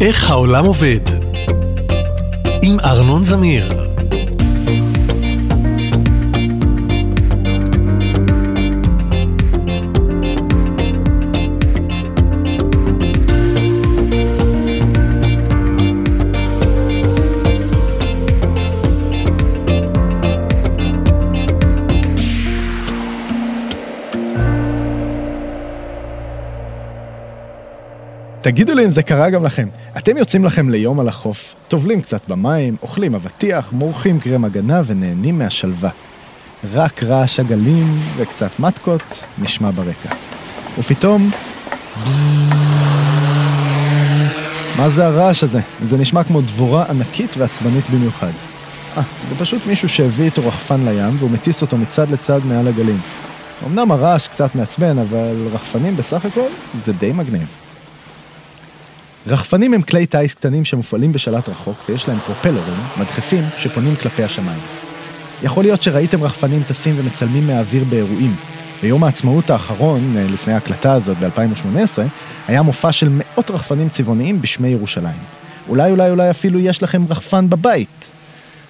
איך העולם עובד? עם ארנון זמיר. תגידו לי אם זה קרה גם לכם. אתם יוצאים לכם ליום על החוף, טובלים קצת במים, אוכלים אבטיח, מורחים קרם הגנה ונהנים מהשלווה. רק רעש הגלים וקצת מתקות נשמע ברקע. ופתאום... מה זה הרעש הזה? זה נשמע כמו דבורה ענקית ועצבנית במיוחד. אה, זה פשוט מישהו שהביא איתו רחפן לים והוא מטיס אותו מצד לצד מעל הגלים. אמנם הרעש קצת מעצבן, אבל רחפנים בסך הכל זה די מגניב. רחפנים הם כלי טיס קטנים שמופעלים בשלט רחוק ויש להם פרופלרים, מדחפים, שפונים כלפי השמיים. יכול להיות שראיתם רחפנים טסים ומצלמים מהאוויר באירועים. ביום העצמאות האחרון, אה, לפני ההקלטה הזאת ב-2018, היה מופע של מאות רחפנים צבעוניים בשמי ירושלים. אולי אולי אולי אפילו יש לכם רחפן בבית.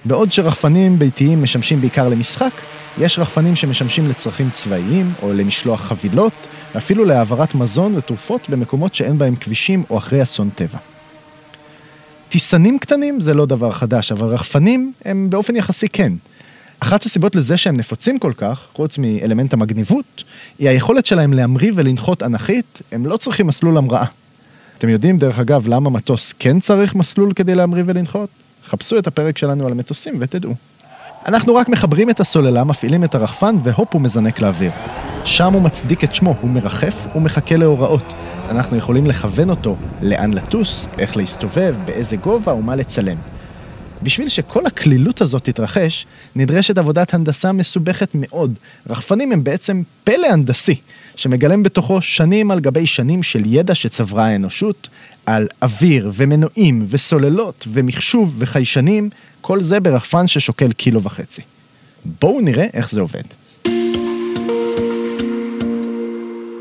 בעוד שרחפנים ביתיים משמשים בעיקר למשחק, יש רחפנים שמשמשים לצרכים צבאיים או למשלוח חבילות, ואפילו להעברת מזון ותרופות במקומות שאין בהם כבישים או אחרי אסון טבע. טיסנים קטנים זה לא דבר חדש, אבל רחפנים הם באופן יחסי כן. אחת הסיבות לזה שהם נפוצים כל כך, חוץ מאלמנט המגניבות, היא היכולת שלהם להמריא ולנחות אנכית, הם לא צריכים מסלול המראה. אתם יודעים, דרך אגב, למה מטוס כן צריך מסלול כדי להמריא ולנחות? חפשו את הפרק שלנו על המטוסים ותדעו. אנחנו רק מחברים את הסוללה, מפעילים את הרחפן, והופ הוא מזנק לאוויר. שם הוא מצדיק את שמו, הוא מרחף ומחכה להוראות. אנחנו יכולים לכוון אותו לאן לטוס, איך להסתובב, באיזה גובה ומה לצלם. בשביל שכל הקלילות הזאת תתרחש, נדרשת עבודת הנדסה מסובכת מאוד. רחפנים הם בעצם פלא הנדסי, שמגלם בתוכו שנים על גבי שנים של ידע שצברה האנושות, על אוויר ומנועים וסוללות ומחשוב וחיישנים, כל זה ברחפן ששוקל קילו וחצי. בואו נראה איך זה עובד.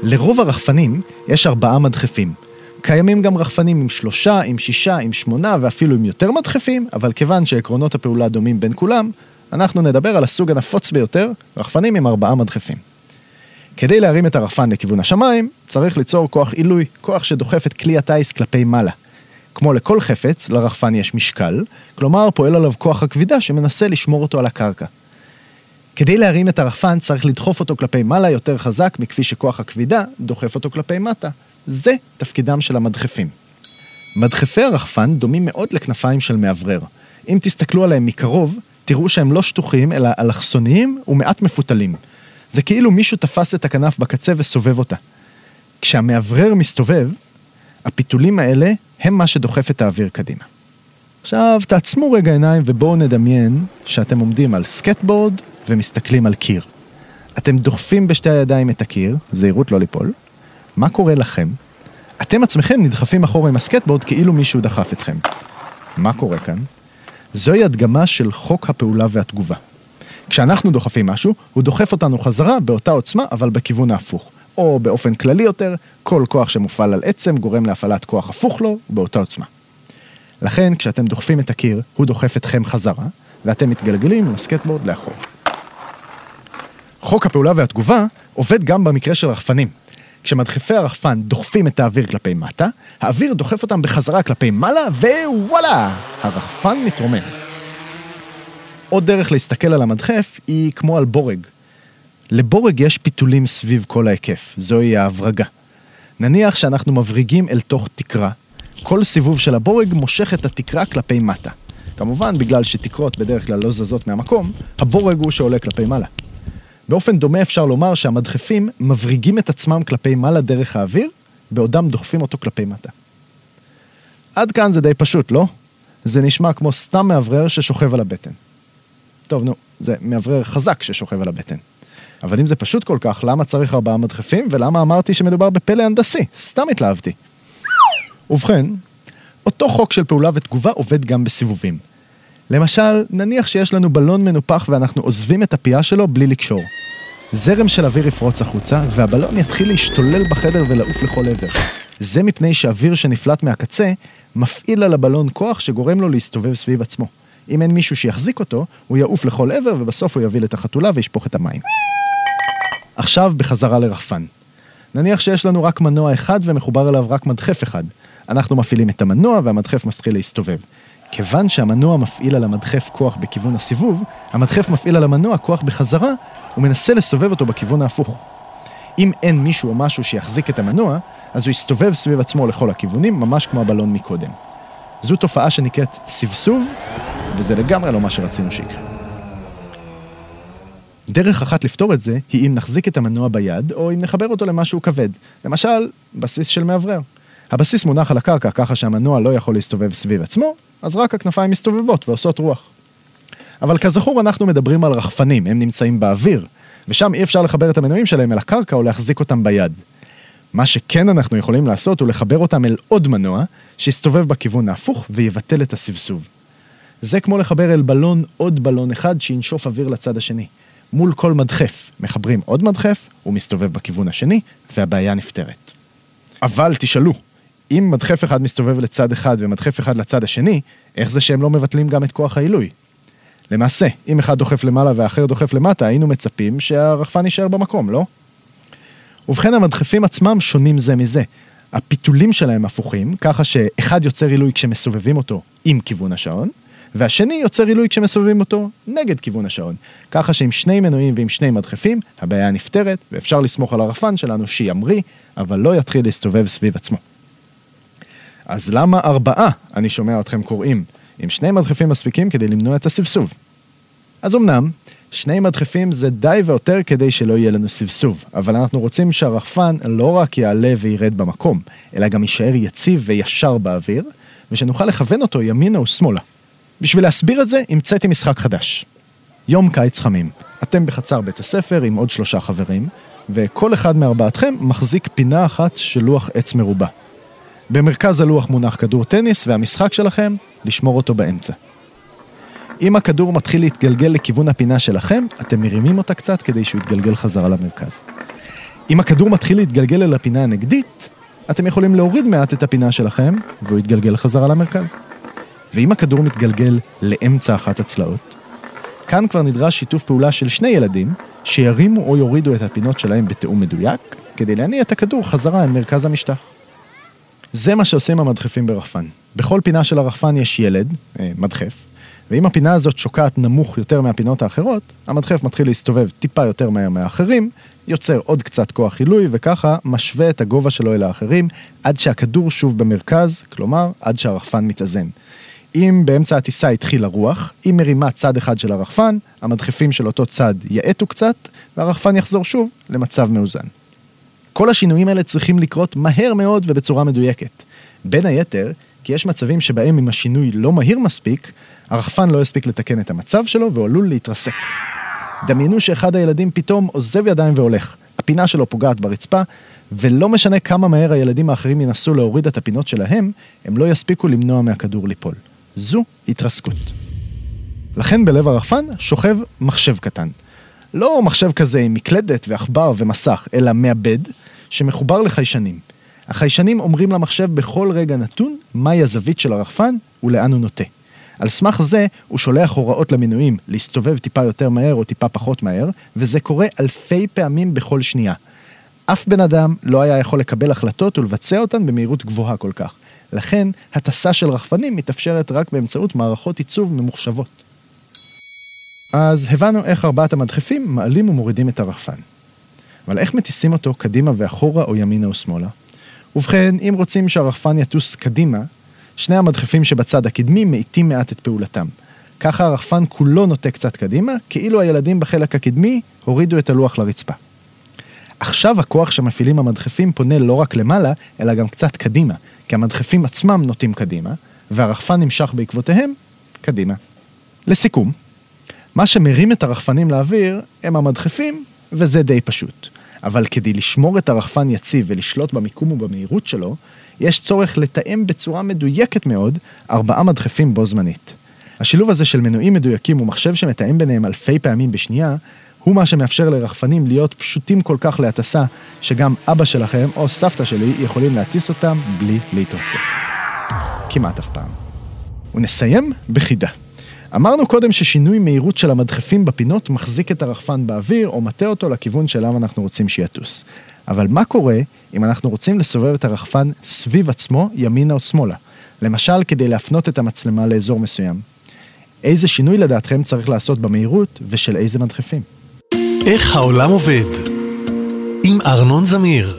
לרוב הרחפנים יש ארבעה מדחפים. קיימים גם רחפנים עם שלושה, עם שישה, עם שמונה ואפילו עם יותר מדחפים, אבל כיוון שעקרונות הפעולה דומים בין כולם, אנחנו נדבר על הסוג הנפוץ ביותר, רחפנים עם ארבעה מדחפים. כדי להרים את הרחפן לכיוון השמיים, צריך ליצור כוח עילוי, כוח שדוחף את כלי הטיס כלפי מעלה. כמו לכל חפץ, לרחפן יש משקל, כלומר פועל עליו כוח הכבידה שמנסה לשמור אותו על הקרקע. כדי להרים את הרחפן צריך לדחוף אותו כלפי מעלה יותר חזק מכפי שכוח הכבידה דוחף אותו כלפי מטה. זה תפקידם של המדחפים. מדחפי הרחפן דומים מאוד לכנפיים של מאוורר. אם תסתכלו עליהם מקרוב, תראו שהם לא שטוחים, אלא אלכסוניים ומעט מפותלים. זה כאילו מישהו תפס את הכנף בקצה וסובב אותה. כשהמאוורר מסתובב, הפיתולים האלה הם מה שדוחף את האוויר קדימה. עכשיו, תעצמו רגע עיניים ובואו נדמיין שאתם עומדים על סקטבורד ומסתכלים על קיר. אתם דוחפים בשתי הידיים את הקיר, זהירות לא ליפול. מה קורה לכם? אתם עצמכם נדחפים אחורה עם הסקטבורד כאילו מישהו דחף אתכם. מה קורה כאן? זוהי הדגמה של חוק הפעולה והתגובה. כשאנחנו דוחפים משהו, הוא דוחף אותנו חזרה באותה עוצמה, אבל בכיוון ההפוך. או באופן כללי יותר, כל כוח שמופעל על עצם גורם להפעלת כוח הפוך לו באותה עוצמה. לכן, כשאתם דוחפים את הקיר, הוא דוחף אתכם חזרה, ואתם מתגלגלים עם הסקטבורד לאחור. חוק הפעולה והתגובה עובד גם במקרה של רחפנים. כשמדחפי הרחפן דוחפים את האוויר כלפי מטה, האוויר דוחף אותם בחזרה כלפי מעלה, ווואלה! הרחפן מתרומם. עוד דרך להסתכל על המדחף היא כמו על בורג. לבורג יש פיתולים סביב כל ההיקף, זוהי ההברגה. נניח שאנחנו מבריגים אל תוך תקרה, כל סיבוב של הבורג מושך את התקרה כלפי מטה. כמובן, בגלל שתקרות בדרך כלל לא זזות מהמקום, הבורג הוא שעולה כלפי מעלה. באופן דומה אפשר לומר שהמדחפים מבריגים את עצמם כלפי מעלה דרך האוויר, בעודם דוחפים אותו כלפי מטה. עד כאן זה די פשוט, לא? זה נשמע כמו סתם מאוורר ששוכב על הבטן. טוב, נו, זה מאוורר חזק ששוכב על הבטן. אבל אם זה פשוט כל כך, למה צריך ארבעה מדחפים, ולמה אמרתי שמדובר בפלא הנדסי? סתם התלהבתי. ובכן, אותו חוק של פעולה ותגובה עובד גם בסיבובים. למשל, נניח שיש לנו בלון מנופח ואנחנו עוזבים את הפייה שלו בלי לקשור. זרם של אוויר יפרוץ החוצה, והבלון יתחיל להשתולל בחדר ולעוף לכל עבר. זה מפני שאוויר שנפלט מהקצה, מפעיל על הבלון כוח שגורם לו להסתובב סביב עצמו. אם אין מישהו שיחזיק אותו, הוא יעוף לכל עבר, ובסוף הוא יביא את החתולה וישפוך את המים. עכשיו בחזרה לרחפן. נניח שיש לנו רק מנוע אחד ומחובר אליו רק מדחף אחד. אנחנו מפעילים את המנוע והמדחף מתחיל להסתובב. כיוון שהמנוע מפעיל על המדחף כוח בכיוון הסיבוב, המדחף מפעיל על המנוע כוח בחזרה, ומנסה לסובב אותו בכיוון ההפוך. אם אין מישהו או משהו שיחזיק את המנוע, אז הוא יסתובב סביב עצמו לכל הכיוונים, ממש כמו הבלון מקודם. זו תופעה שנקראת סבסוב, וזה לגמרי לא מה שרצינו שיקרה. דרך אחת לפתור את זה היא אם נחזיק את המנוע ביד, או אם נחבר אותו למשהו כבד. למשל, בסיס של מאוורר. הבסיס מונח על הקרקע ככה שהמנוע לא יכול להסתובב סביב עצמו, אז רק הכנפיים מסתובבות ועושות רוח. אבל כזכור, אנחנו מדברים על רחפנים, הם נמצאים באוויר, ושם אי אפשר לחבר את המנועים שלהם אל הקרקע או להחזיק אותם ביד. מה שכן אנחנו יכולים לעשות הוא לחבר אותם אל עוד מנוע, שיסתובב בכיוון ההפוך ויבטל את הסבסוב. זה כמו לחבר אל בלון עוד בלון אחד שינשוף אוויר לצד השני. מול כל מדחף מחברים עוד מדחף, הוא מסתובב בכיוון השני, והבעיה נפתרת. אבל תשאלו, אם מדחף אחד מסתובב לצד אחד ומדחף אחד לצד השני, איך זה שהם לא מבטלים גם את כוח העילוי? למעשה, אם אחד דוחף למעלה והאחר דוחף למטה, היינו מצפים שהרחפן יישאר במקום, לא? ובכן, המדחפים עצמם שונים זה מזה. הפיתולים שלהם הפוכים, ככה שאחד יוצר עילוי כשמסובבים אותו עם כיוון השעון, והשני יוצר עילוי כשמסובבים אותו נגד כיוון השעון. ככה שעם שני מנועים ועם שני מדחפים, הבעיה נפתרת, ואפשר לסמוך על הרחפן שלנו שימריא, אבל לא יתחיל להסתובב סביב עצמו. אז למה ארבעה, אני שומע אתכם קוראים, עם שני מדחפים מספיקים כדי למנוע את הסבסוב? אז אמנם, שני מדחפים זה די ויותר כדי שלא יהיה לנו סבסוב, אבל אנחנו רוצים שהרחפן לא רק יעלה וירד במקום, אלא גם יישאר יציב וישר באוויר, ושנוכל לכוון אותו ימינה ושמאלה. בשביל להסביר את זה, המצאתי משחק חדש. יום קיץ חמים. אתם בחצר בית הספר עם עוד שלושה חברים, וכל אחד מארבעתכם מחזיק פינה אחת של לוח עץ מרובע. במרכז הלוח מונח כדור טניס, והמשחק שלכם, לשמור אותו באמצע. אם הכדור מתחיל להתגלגל לכיוון הפינה שלכם, אתם מרימים אותה קצת כדי שהוא יתגלגל חזרה למרכז. אם הכדור מתחיל להתגלגל אל הפינה הנגדית, אתם יכולים להוריד מעט את הפינה שלכם, והוא יתגלגל חזרה למרכז. ואם הכדור מתגלגל לאמצע אחת הצלעות, כאן כבר נדרש שיתוף פעולה של שני ילדים, שירימו או יורידו את הפינות שלהם בתיאום מדויק, כדי להניע את הכדור חזרה אל מרכז המשטח. זה מה שעושים המדחפים ברחפן. בכל פינה של הרחפן יש ילד, אה, מדחף, ואם הפינה הזאת שוקעת נמוך יותר מהפינות האחרות, המדחף מתחיל להסתובב טיפה יותר מהר מהאחרים, יוצר עוד קצת כוח עילוי, וככה משווה את הגובה שלו אל האחרים, עד שהכדור שוב במרכז, כלומר, עד שהרחפן מתאזן. אם באמצע הטיסה התחילה רוח, אם מרימה צד אחד של הרחפן, המדחפים של אותו צד יאטו קצת, והרחפן יחזור שוב למצב מאוזן. כל השינויים האלה צריכים לקרות מהר מאוד ובצורה מדויקת. בין היתר, כי יש מצבים שבהם אם השינוי לא מהיר מספיק, הרחפן לא יספיק לתקן את המצב שלו והוא עלול להתרסק. דמיינו שאחד הילדים פתאום עוזב ידיים והולך. הפינה שלו פוגעת ברצפה, ולא משנה כמה מהר הילדים האחרים ינסו להוריד את הפינות שלהם, הם לא יספיקו למנוע מהכדור ליפול. זו התרסקות. לכן בלב הרחפן שוכב מחשב קטן. לא מחשב כזה עם מקלדת ועכבר ומסך, אלא מעבד שמחובר לחיישנים. החיישנים אומרים למחשב בכל רגע נתון מהי הזווית של הרחפן ולאן הוא נוטה. על סמך זה הוא שולח הוראות למנויים להסתובב טיפה יותר מהר או טיפה פחות מהר, וזה קורה אלפי פעמים בכל שנייה. אף בן אדם לא היה יכול לקבל החלטות ולבצע אותן במהירות גבוהה כל כך. לכן, הטסה של רחפנים מתאפשרת רק באמצעות מערכות עיצוב ממוחשבות. אז הבנו איך ארבעת המדחפים מעלים ומורידים את הרחפן. אבל איך מטיסים אותו קדימה ואחורה או ימינה או שמאלה? ובכן, אם רוצים שהרחפן יטוס קדימה, שני המדחפים שבצד הקדמי מאיטים מעט את פעולתם. ככה הרחפן כולו נוטה קצת קדימה, כאילו הילדים בחלק הקדמי הורידו את הלוח לרצפה. עכשיו הכוח שמפעילים המדחפים פונה לא רק למעלה, אלא גם קצת קדימה, כי המדחפים עצמם נוטים קדימה, והרחפן נמשך בעקבותיהם קדימה. לסיכום, מה שמרים את הרחפנים לאוויר הם המדחפים, וזה די פשוט. אבל כדי לשמור את הרחפן יציב ולשלוט במיקום ובמהירות שלו, יש צורך לתאם בצורה מדויקת מאוד ארבעה מדחפים בו זמנית. השילוב הזה של מנועים מדויקים ומחשב שמתאם ביניהם אלפי פעמים בשנייה, הוא מה שמאפשר לרחפנים להיות פשוטים כל כך להטסה, שגם אבא שלכם או סבתא שלי יכולים להטיס אותם בלי להתרסק. כמעט אף פעם. ונסיים בחידה. אמרנו קודם ששינוי מהירות של המדחפים בפינות מחזיק את הרחפן באוויר או מטה אותו לכיוון שאליו אנחנו רוצים שיטוס. אבל מה קורה אם אנחנו רוצים לסובב את הרחפן סביב עצמו, ימינה או שמאלה? למשל, כדי להפנות את המצלמה לאזור מסוים. איזה שינוי לדעתכם צריך לעשות במהירות ושל איזה מדחפים? איך העולם עובד? עם ארנון זמיר.